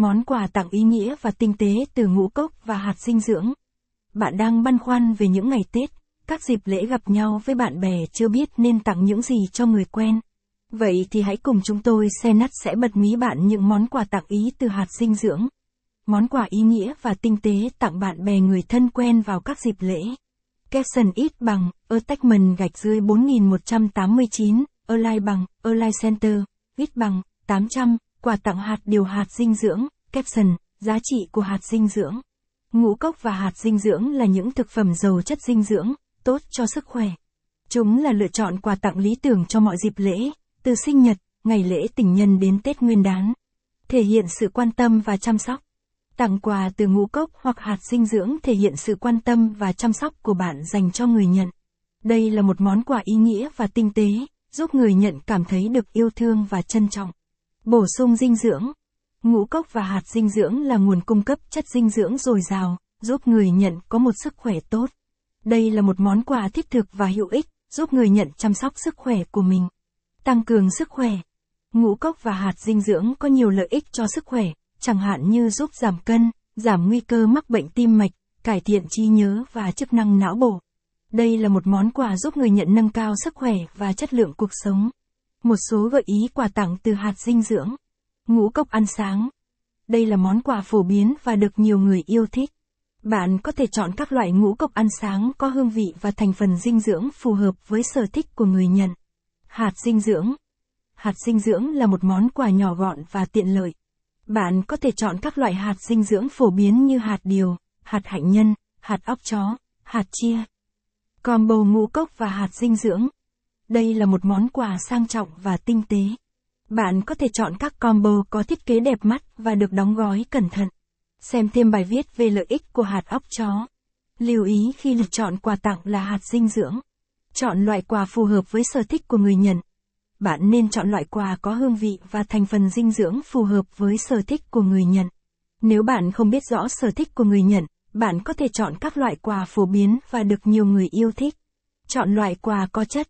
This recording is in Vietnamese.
Món quà tặng ý nghĩa và tinh tế từ ngũ cốc và hạt dinh dưỡng. Bạn đang băn khoăn về những ngày Tết, các dịp lễ gặp nhau với bạn bè chưa biết nên tặng những gì cho người quen. Vậy thì hãy cùng chúng tôi xe nắt sẽ bật mí bạn những món quà tặng ý từ hạt dinh dưỡng. Món quà ý nghĩa và tinh tế tặng bạn bè người thân quen vào các dịp lễ. Capson ít bằng, attachment gạch dưới 4189, online bằng, online Center, ít bằng, 800, quà tặng hạt điều hạt dinh dưỡng, caption, giá trị của hạt dinh dưỡng. Ngũ cốc và hạt dinh dưỡng là những thực phẩm giàu chất dinh dưỡng, tốt cho sức khỏe. Chúng là lựa chọn quà tặng lý tưởng cho mọi dịp lễ, từ sinh nhật, ngày lễ tình nhân đến Tết Nguyên đán. Thể hiện sự quan tâm và chăm sóc. Tặng quà từ ngũ cốc hoặc hạt dinh dưỡng thể hiện sự quan tâm và chăm sóc của bạn dành cho người nhận. Đây là một món quà ý nghĩa và tinh tế, giúp người nhận cảm thấy được yêu thương và trân trọng. Bổ sung dinh dưỡng. Ngũ cốc và hạt dinh dưỡng là nguồn cung cấp chất dinh dưỡng dồi dào, giúp người nhận có một sức khỏe tốt. Đây là một món quà thiết thực và hữu ích, giúp người nhận chăm sóc sức khỏe của mình. Tăng cường sức khỏe. Ngũ cốc và hạt dinh dưỡng có nhiều lợi ích cho sức khỏe, chẳng hạn như giúp giảm cân, giảm nguy cơ mắc bệnh tim mạch, cải thiện trí nhớ và chức năng não bộ. Đây là một món quà giúp người nhận nâng cao sức khỏe và chất lượng cuộc sống. Một số gợi ý quà tặng từ hạt dinh dưỡng. Ngũ cốc ăn sáng. Đây là món quà phổ biến và được nhiều người yêu thích. Bạn có thể chọn các loại ngũ cốc ăn sáng có hương vị và thành phần dinh dưỡng phù hợp với sở thích của người nhận. Hạt dinh dưỡng. Hạt dinh dưỡng là một món quà nhỏ gọn và tiện lợi. Bạn có thể chọn các loại hạt dinh dưỡng phổ biến như hạt điều, hạt hạnh nhân, hạt óc chó, hạt chia. Combo ngũ cốc và hạt dinh dưỡng. Đây là một món quà sang trọng và tinh tế. Bạn có thể chọn các combo có thiết kế đẹp mắt và được đóng gói cẩn thận. Xem thêm bài viết về lợi ích của hạt óc chó. Lưu ý khi lựa chọn quà tặng là hạt dinh dưỡng. Chọn loại quà phù hợp với sở thích của người nhận. Bạn nên chọn loại quà có hương vị và thành phần dinh dưỡng phù hợp với sở thích của người nhận. Nếu bạn không biết rõ sở thích của người nhận, bạn có thể chọn các loại quà phổ biến và được nhiều người yêu thích. Chọn loại quà có chất,